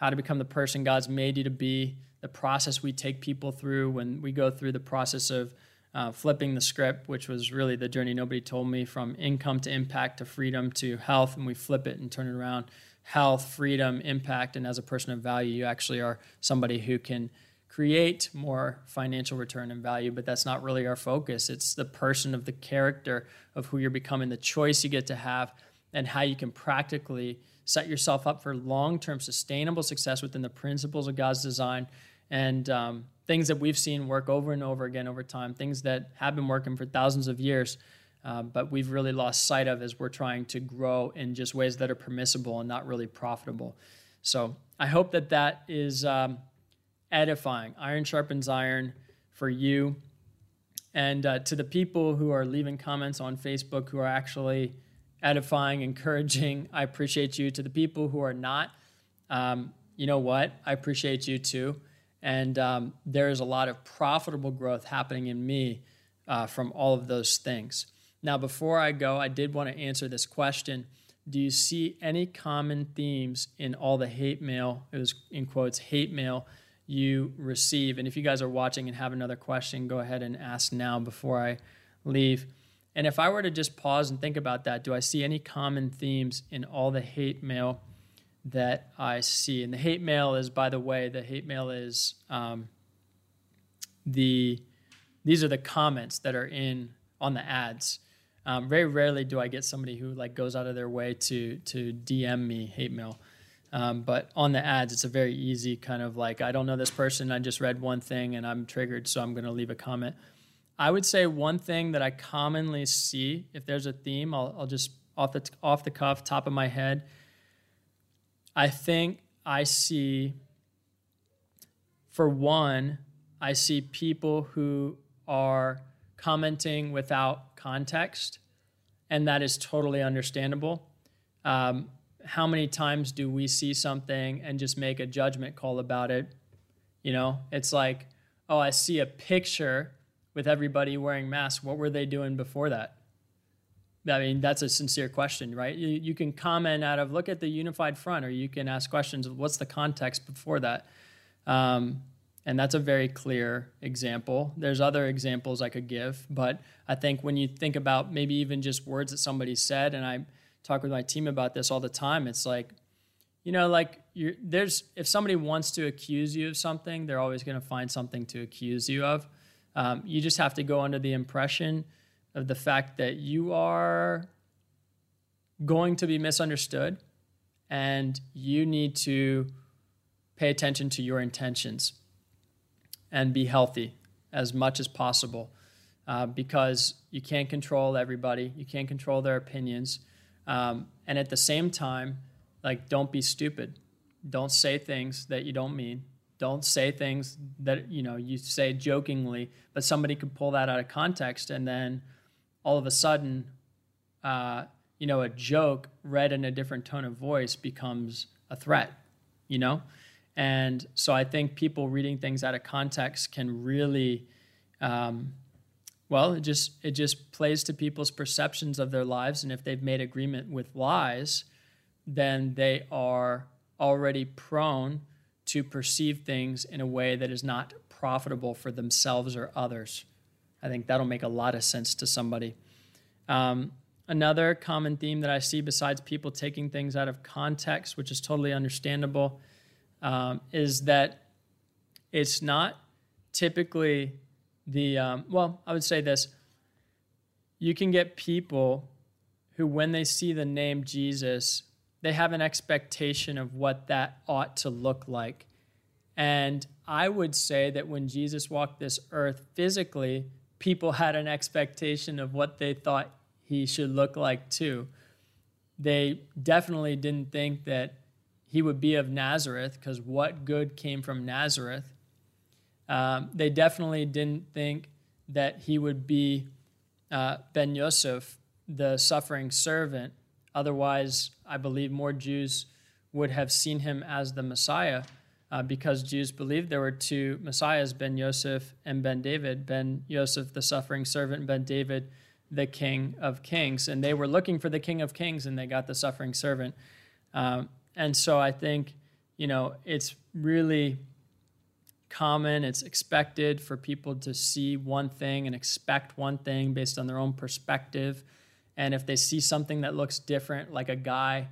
how to become the person God's made you to be, the process we take people through when we go through the process of uh, flipping the script, which was really the journey nobody told me from income to impact to freedom to health. And we flip it and turn it around health, freedom, impact. And as a person of value, you actually are somebody who can create more financial return and value, but that's not really our focus. It's the person of the character of who you're becoming, the choice you get to have, and how you can practically set yourself up for long term sustainable success within the principles of God's design and um, things that we've seen work over and over again over time, things that have been working for thousands of years. Uh, but we've really lost sight of as we're trying to grow in just ways that are permissible and not really profitable. So I hope that that is um, edifying. Iron sharpens iron for you. And uh, to the people who are leaving comments on Facebook who are actually edifying, encouraging, I appreciate you. To the people who are not, um, you know what? I appreciate you too. And um, there is a lot of profitable growth happening in me uh, from all of those things. Now, before I go, I did want to answer this question Do you see any common themes in all the hate mail? It was in quotes, hate mail you receive. And if you guys are watching and have another question, go ahead and ask now before I leave. And if I were to just pause and think about that, do I see any common themes in all the hate mail that I see? And the hate mail is, by the way, the hate mail is um, the these are the comments that are in on the ads. Um, very rarely do I get somebody who like goes out of their way to to DM me hate mail. Um, but on the ads, it's a very easy kind of like, I don't know this person. I just read one thing and I'm triggered, so I'm going to leave a comment. I would say one thing that I commonly see, if there's a theme, I'll, I'll just off the off the cuff, top of my head. I think I see, for one, I see people who are commenting without context, and that is totally understandable. Um, how many times do we see something and just make a judgment call about it? You know, it's like, oh, I see a picture with everybody wearing masks. What were they doing before that? I mean, that's a sincere question, right? You, you can comment out of look at the unified front, or you can ask questions of what's the context before that. Um, and that's a very clear example. There's other examples I could give, but I think when you think about maybe even just words that somebody said, and I talk with my team about this all the time. It's like, you know, like there's if somebody wants to accuse you of something, they're always going to find something to accuse you of. Um, you just have to go under the impression of the fact that you are going to be misunderstood and you need to pay attention to your intentions and be healthy as much as possible uh, because you can't control everybody, you can't control their opinions. Um, and at the same time, like, don't be stupid. Don't say things that you don't mean. Don't say things that you know you say jokingly, but somebody could pull that out of context, and then all of a sudden, uh, you know, a joke read in a different tone of voice becomes a threat. You know, and so I think people reading things out of context can really, um, well, it just it just plays to people's perceptions of their lives, and if they've made agreement with lies, then they are already prone to perceive things in a way that is not profitable for themselves or others. I think that'll make a lot of sense to somebody. Um, another common theme that I see, besides people taking things out of context, which is totally understandable, um, is that it's not typically the, um, well, I would say this you can get people who, when they see the name Jesus, they have an expectation of what that ought to look like. And I would say that when Jesus walked this earth physically, people had an expectation of what they thought he should look like too. They definitely didn't think that he would be of Nazareth because what good came from Nazareth? Um, they definitely didn't think that he would be uh, Ben Yosef, the suffering servant, Otherwise, I believe more Jews would have seen him as the Messiah uh, because Jews believed there were two Messiahs, Ben Yosef and Ben David. Ben Yosef, the suffering servant, Ben David, the King of Kings. And they were looking for the King of Kings and they got the suffering servant. Um, and so I think, you know, it's really common, it's expected for people to see one thing and expect one thing based on their own perspective. And if they see something that looks different, like a guy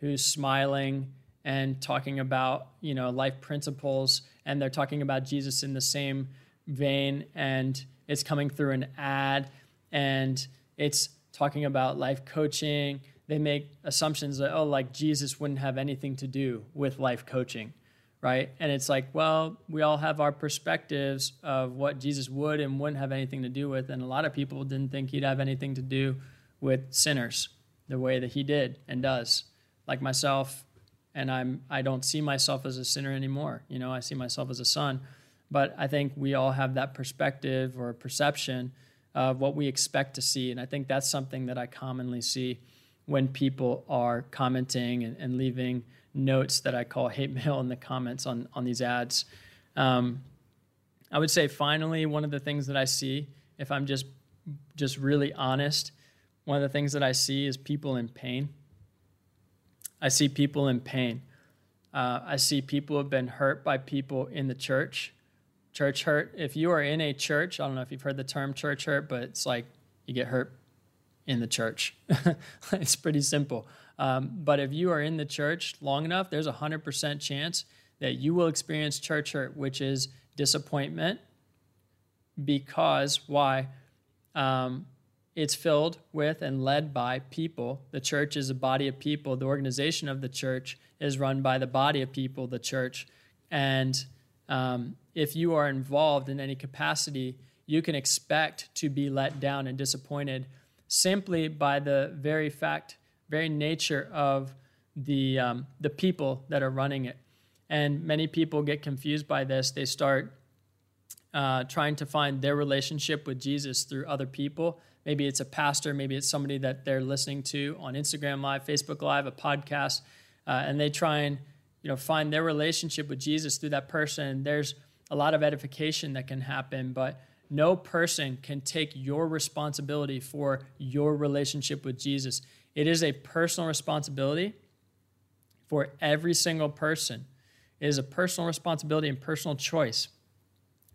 who's smiling and talking about, you know, life principles, and they're talking about Jesus in the same vein, and it's coming through an ad, and it's talking about life coaching, they make assumptions that, oh, like Jesus wouldn't have anything to do with life coaching, right? And it's like, well, we all have our perspectives of what Jesus would and wouldn't have anything to do with. And a lot of people didn't think he'd have anything to do with sinners the way that he did and does. Like myself and i'm i don't see myself as a sinner anymore. You know i see myself as a son. But i think we all have that perspective or perception of what we expect to see. And i think that's something that i commonly see when people are commenting and, and leaving notes that i call [laughs] hate mail in the comments on on these ads. Um, i would say finally one of the things that i see if i'm just just really honest one of the things that I see is people in pain. I see people in pain. Uh, I see people have been hurt by people in the church. Church hurt. If you are in a church, I don't know if you've heard the term church hurt, but it's like you get hurt in the church. [laughs] it's pretty simple. Um, but if you are in the church long enough, there's a 100% chance that you will experience church hurt, which is disappointment. Because, why? Um, it's filled with and led by people. The church is a body of people. The organization of the church is run by the body of people, the church. And um, if you are involved in any capacity, you can expect to be let down and disappointed simply by the very fact, very nature of the, um, the people that are running it. And many people get confused by this. They start uh, trying to find their relationship with Jesus through other people Maybe it's a pastor, maybe it's somebody that they're listening to on Instagram Live, Facebook Live, a podcast, uh, and they try and you know find their relationship with Jesus through that person. There's a lot of edification that can happen, but no person can take your responsibility for your relationship with Jesus. It is a personal responsibility for every single person. It is a personal responsibility and personal choice,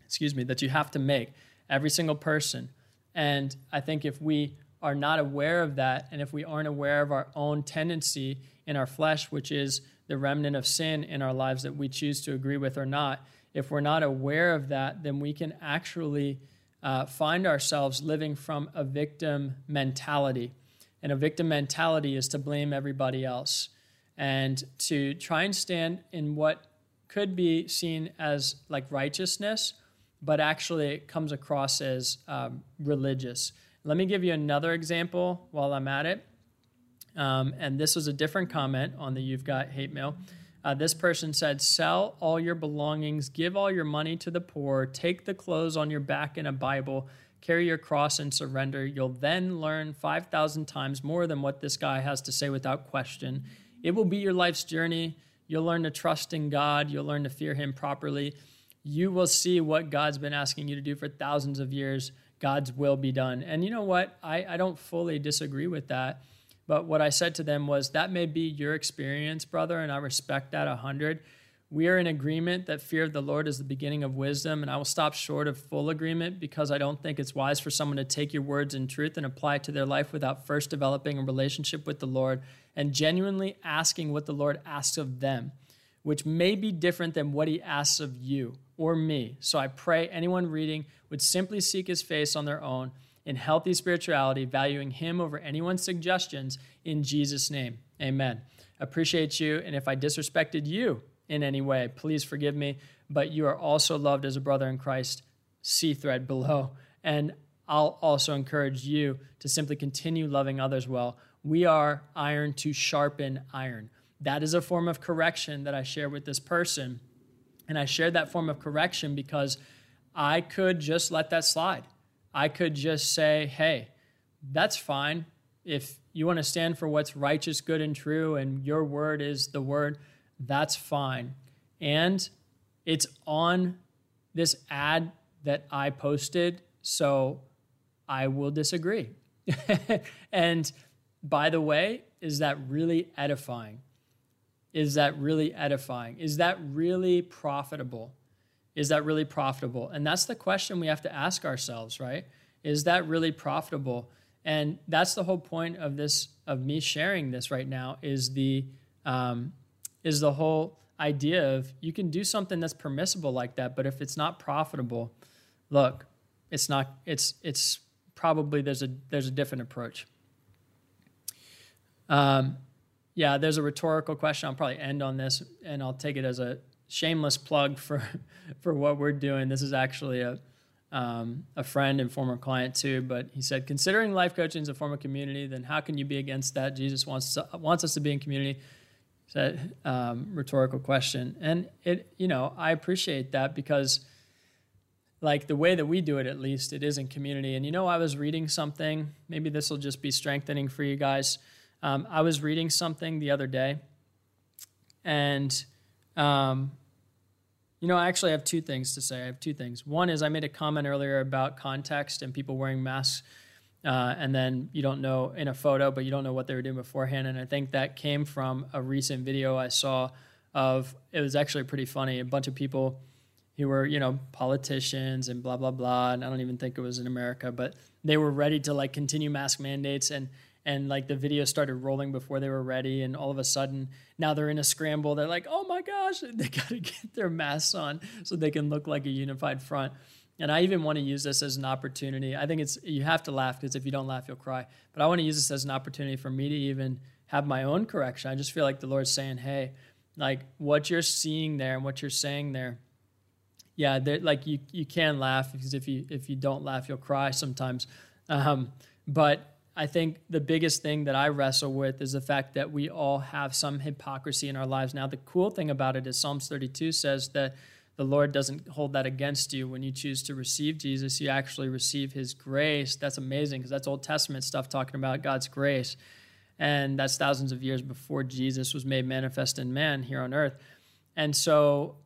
excuse me, that you have to make. Every single person. And I think if we are not aware of that, and if we aren't aware of our own tendency in our flesh, which is the remnant of sin in our lives that we choose to agree with or not, if we're not aware of that, then we can actually uh, find ourselves living from a victim mentality. And a victim mentality is to blame everybody else and to try and stand in what could be seen as like righteousness, but actually it comes across as um, religious. Let me give you another example while I'm at it. Um, and this was a different comment on the You've Got Hate Mail. Uh, this person said, Sell all your belongings, give all your money to the poor, take the clothes on your back in a Bible, carry your cross and surrender. You'll then learn 5,000 times more than what this guy has to say without question. It will be your life's journey. You'll learn to trust in God, you'll learn to fear Him properly. You will see what God's been asking you to do for thousands of years. God's will be done. And you know what? I, I don't fully disagree with that. But what I said to them was, that may be your experience, brother, and I respect that a hundred. We are in agreement that fear of the Lord is the beginning of wisdom, and I will stop short of full agreement because I don't think it's wise for someone to take your words in truth and apply it to their life without first developing a relationship with the Lord and genuinely asking what the Lord asks of them, which may be different than what He asks of you or me. So I pray anyone reading would simply seek His face on their own in healthy spirituality, valuing Him over anyone's suggestions in Jesus' name. Amen. Appreciate you. And if I disrespected you in any way, please forgive me. But you are also loved as a brother in Christ. See thread below. And I'll also encourage you to simply continue loving others well. We are iron to sharpen iron. That is a form of correction that I share with this person. And I shared that form of correction because I could just let that slide. I could just say, hey, that's fine. If you want to stand for what's righteous, good, and true, and your word is the word, that's fine. And it's on this ad that I posted, so I will disagree. [laughs] and by the way, is that really edifying? Is that really edifying? Is that really profitable? Is that really profitable? And that's the question we have to ask ourselves, right? Is that really profitable? And that's the whole point of this, of me sharing this right now, is the um, is the whole idea of you can do something that's permissible like that, but if it's not profitable, look, it's not. It's it's probably there's a there's a different approach. Um, yeah, there's a rhetorical question. I'll probably end on this, and I'll take it as a shameless plug [laughs] for for what we're doing. This is actually a um, a friend and former client too, but he said, considering life coaching is a form of community, then how can you be against that? Jesus wants to, wants us to be in community. Said um, rhetorical question, and it you know I appreciate that because like the way that we do it at least it is in community. And you know I was reading something. Maybe this will just be strengthening for you guys. Um, I was reading something the other day, and um, you know, I actually have two things to say. I have two things. One is I made a comment earlier about context and people wearing masks, uh, and then you don't know in a photo, but you don't know what they were doing beforehand. And I think that came from a recent video I saw of it was actually pretty funny. A bunch of people who were, you know, politicians and blah blah blah. And I don't even think it was in America, but they were ready to like continue mask mandates and and like the video started rolling before they were ready and all of a sudden now they're in a scramble. They're like oh my gosh [laughs] they got to get their masks on so they can look like a unified front. And i even want to use this as an opportunity. I think it's you have to laugh because if you don't laugh you'll cry. But i want to use this as an opportunity for me to even have my own correction. I just feel like the lord's saying hey like what you're seeing there and what you're saying there yeah like you you can laugh because if you if you don't laugh you'll cry sometimes. Um, but I think the biggest thing that I wrestle with is the fact that we all have some hypocrisy in our lives. Now, the cool thing about it is Psalms 32 says that the Lord doesn't hold that against you. When you choose to receive Jesus, you actually receive his grace. That's amazing because that's Old Testament stuff talking about God's grace. And that's thousands of years before Jesus was made manifest in man here on earth. And so,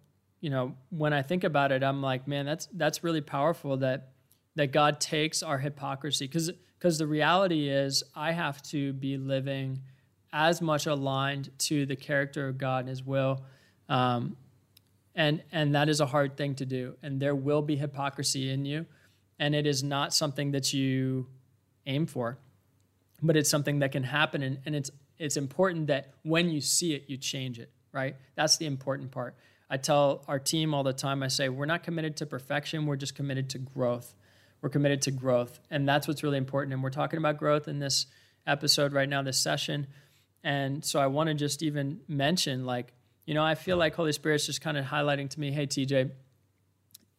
you know, when I think about it, I'm like, man, that's that's really powerful that that God takes our hypocrisy because because the reality is, I have to be living as much aligned to the character of God and His will. Um, and, and that is a hard thing to do. And there will be hypocrisy in you. And it is not something that you aim for, but it's something that can happen. And, and it's, it's important that when you see it, you change it, right? That's the important part. I tell our team all the time, I say, we're not committed to perfection, we're just committed to growth we're committed to growth. And that's what's really important. And we're talking about growth in this episode right now, this session. And so I want to just even mention, like, you know, I feel like Holy Spirit's just kind of highlighting to me, hey, TJ,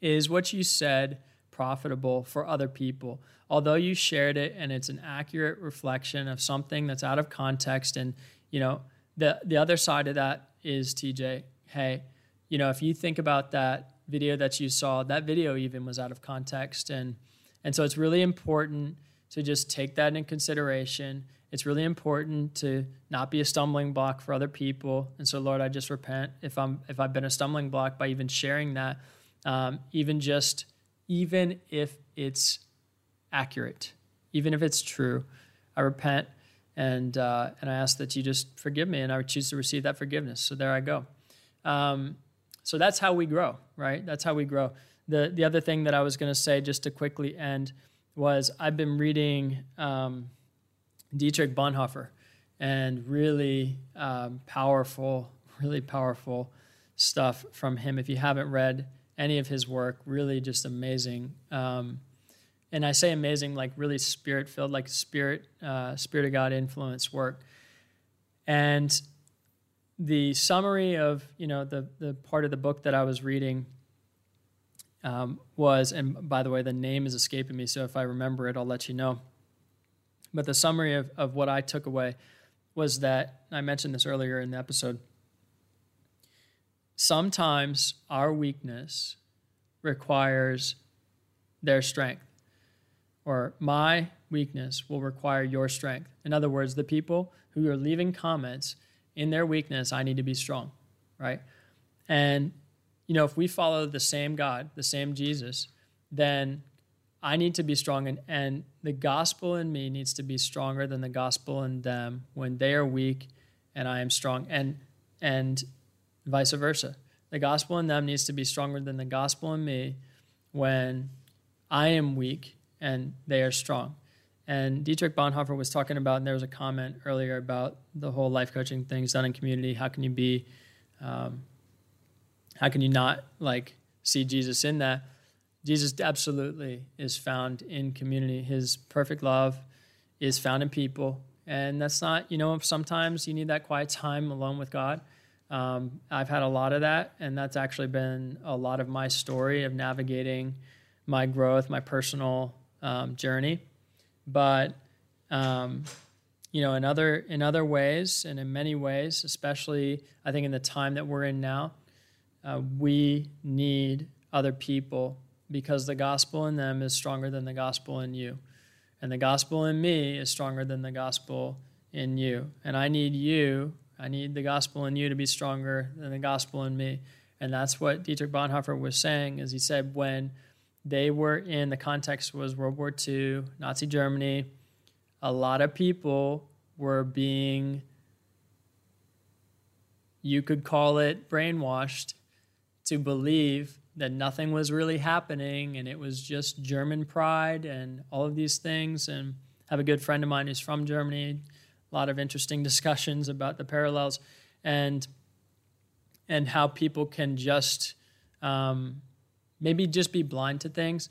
is what you said profitable for other people? Although you shared it and it's an accurate reflection of something that's out of context. And, you know, the, the other side of that is, TJ, hey, you know, if you think about that video that you saw, that video even was out of context. And, and so it's really important to just take that in consideration it's really important to not be a stumbling block for other people. And so, Lord, I just repent if I'm if I've been a stumbling block by even sharing that, um, even just even if it's accurate, even if it's true, I repent and uh, and I ask that you just forgive me, and I choose to receive that forgiveness. So there I go. Um, so that's how we grow, right? That's how we grow. The the other thing that I was going to say, just to quickly end, was I've been reading. Um, Dietrich Bonhoeffer, and really um, powerful, really powerful stuff from him. If you haven't read any of his work, really just amazing. Um, and I say amazing, like really spirit filled, like spirit, uh, spirit of God influence work. And the summary of you know the the part of the book that I was reading um, was, and by the way, the name is escaping me, so if I remember it, I'll let you know. But the summary of, of what I took away was that I mentioned this earlier in the episode. Sometimes our weakness requires their strength, or my weakness will require your strength. In other words, the people who are leaving comments in their weakness, I need to be strong, right? And, you know, if we follow the same God, the same Jesus, then I need to be strong, and, and the gospel in me needs to be stronger than the gospel in them when they are weak and I am strong, and and vice versa. The gospel in them needs to be stronger than the gospel in me when I am weak and they are strong. And Dietrich Bonhoeffer was talking about, and there was a comment earlier about the whole life coaching things done in community. How can you be, um, how can you not like see Jesus in that? Jesus absolutely is found in community. His perfect love is found in people. And that's not, you know, sometimes you need that quiet time alone with God. Um, I've had a lot of that, and that's actually been a lot of my story of navigating my growth, my personal um, journey. But um, you know, in other in other ways, and in many ways, especially I think in the time that we're in now, uh, we need other people because the gospel in them is stronger than the gospel in you. And the gospel in me is stronger than the gospel in you. And I need you, I need the gospel in you to be stronger than the gospel in me. And that's what Dietrich Bonhoeffer was saying, is he said when they were in the context was World War II, Nazi Germany, a lot of people were being you could call it brainwashed to believe that nothing was really happening and it was just German pride and all of these things. And I have a good friend of mine who's from Germany. A lot of interesting [laughs] discussions about the parallels and and how people can just um, maybe just be blind to things.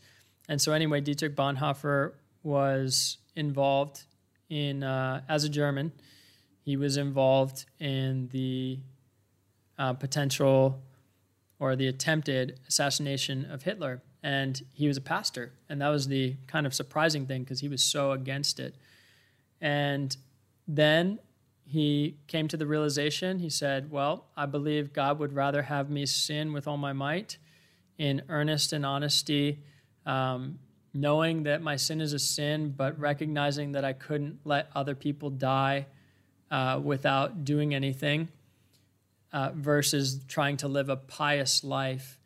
And so anyway, Dietrich Bonhoeffer was involved in uh, as a German. He was involved in the uh, potential or the attempted assassination of Hitler. And he was a pastor. And that was the kind of surprising thing because he was so against it. And then he came to the realization he said, Well, I believe God would rather have me sin with all my might in earnest and honesty, um, knowing that my sin is a sin, but recognizing that I couldn't let other people die uh, without doing anything uh, versus trying to live a pious life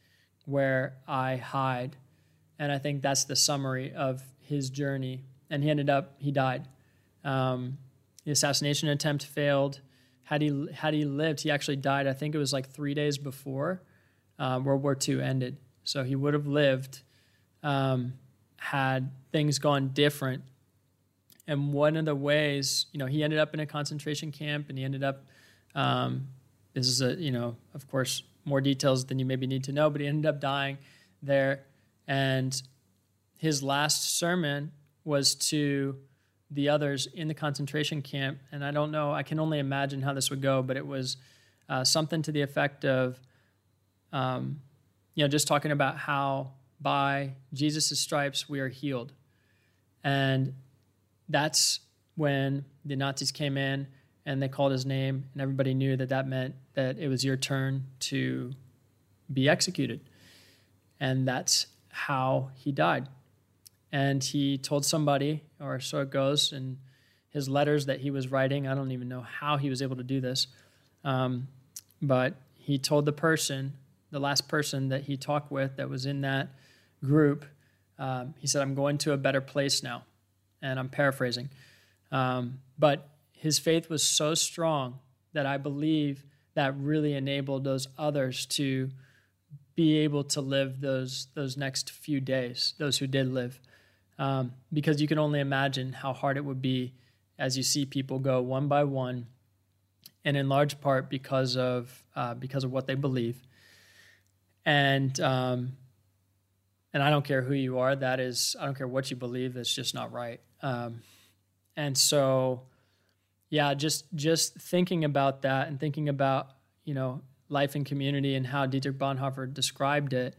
where I hide. And I think that's the summary of his journey. And he ended up, he died. Um, the assassination attempt failed. Had he, had he lived, he actually died, I think it was like three days before uh, World War II ended. So he would have lived um, had things gone different. And one of the ways, you know, he ended up in a concentration camp and he ended up um, this is a, you know, of course, more details than you maybe need to know, but he ended up dying there. And his last sermon was to the others in the concentration camp. And I don't know, I can only imagine how this would go, but it was uh, something to the effect of, um, you know, just talking about how by Jesus' stripes we are healed. And that's when the Nazis came in and they called his name, and everybody knew that that meant that it was your turn to be executed. And that's how he died. And he told somebody, or so it goes, in his letters that he was writing. I don't even know how he was able to do this. Um, but he told the person, the last person that he talked with that was in that group, um, he said, I'm going to a better place now. And I'm paraphrasing. Um, but his faith was so strong that I believe that really enabled those others to be able to live those those next few days, those who did live, um, because you can only imagine how hard it would be as you see people go one by one, and in large part because of uh, because of what they believe, and um, and I don't care who you are, that is I don't care what you believe, that's just not right, um, and so yeah, just just thinking about that and thinking about you know life and community and how Dietrich Bonhoeffer described it,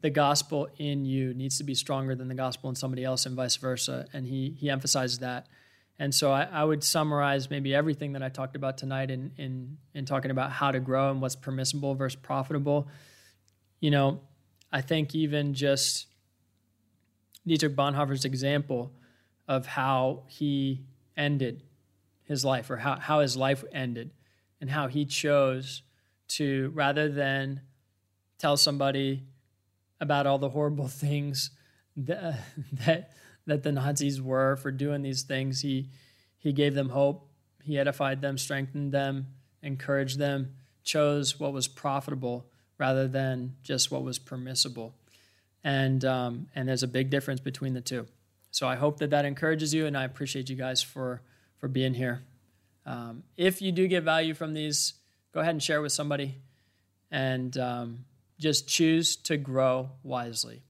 the gospel in you needs to be stronger than the gospel in somebody else, and vice versa. And he he emphasized that. And so I, I would summarize maybe everything that I talked about tonight in in in talking about how to grow and what's permissible versus profitable. You know, I think even just Dietrich Bonhoeffer's example of how he ended his life or how, how his life ended and how he chose to rather than tell somebody about all the horrible [laughs] things that, that that the Nazis were for doing these things he he gave them hope he edified them strengthened them encouraged them chose what was profitable rather than just what was permissible. And um, and there's a big difference between the two. So I hope that that encourages you and I appreciate you guys for for being here. Um, if you do get value from these, go ahead and share with somebody and um, just choose to grow wisely.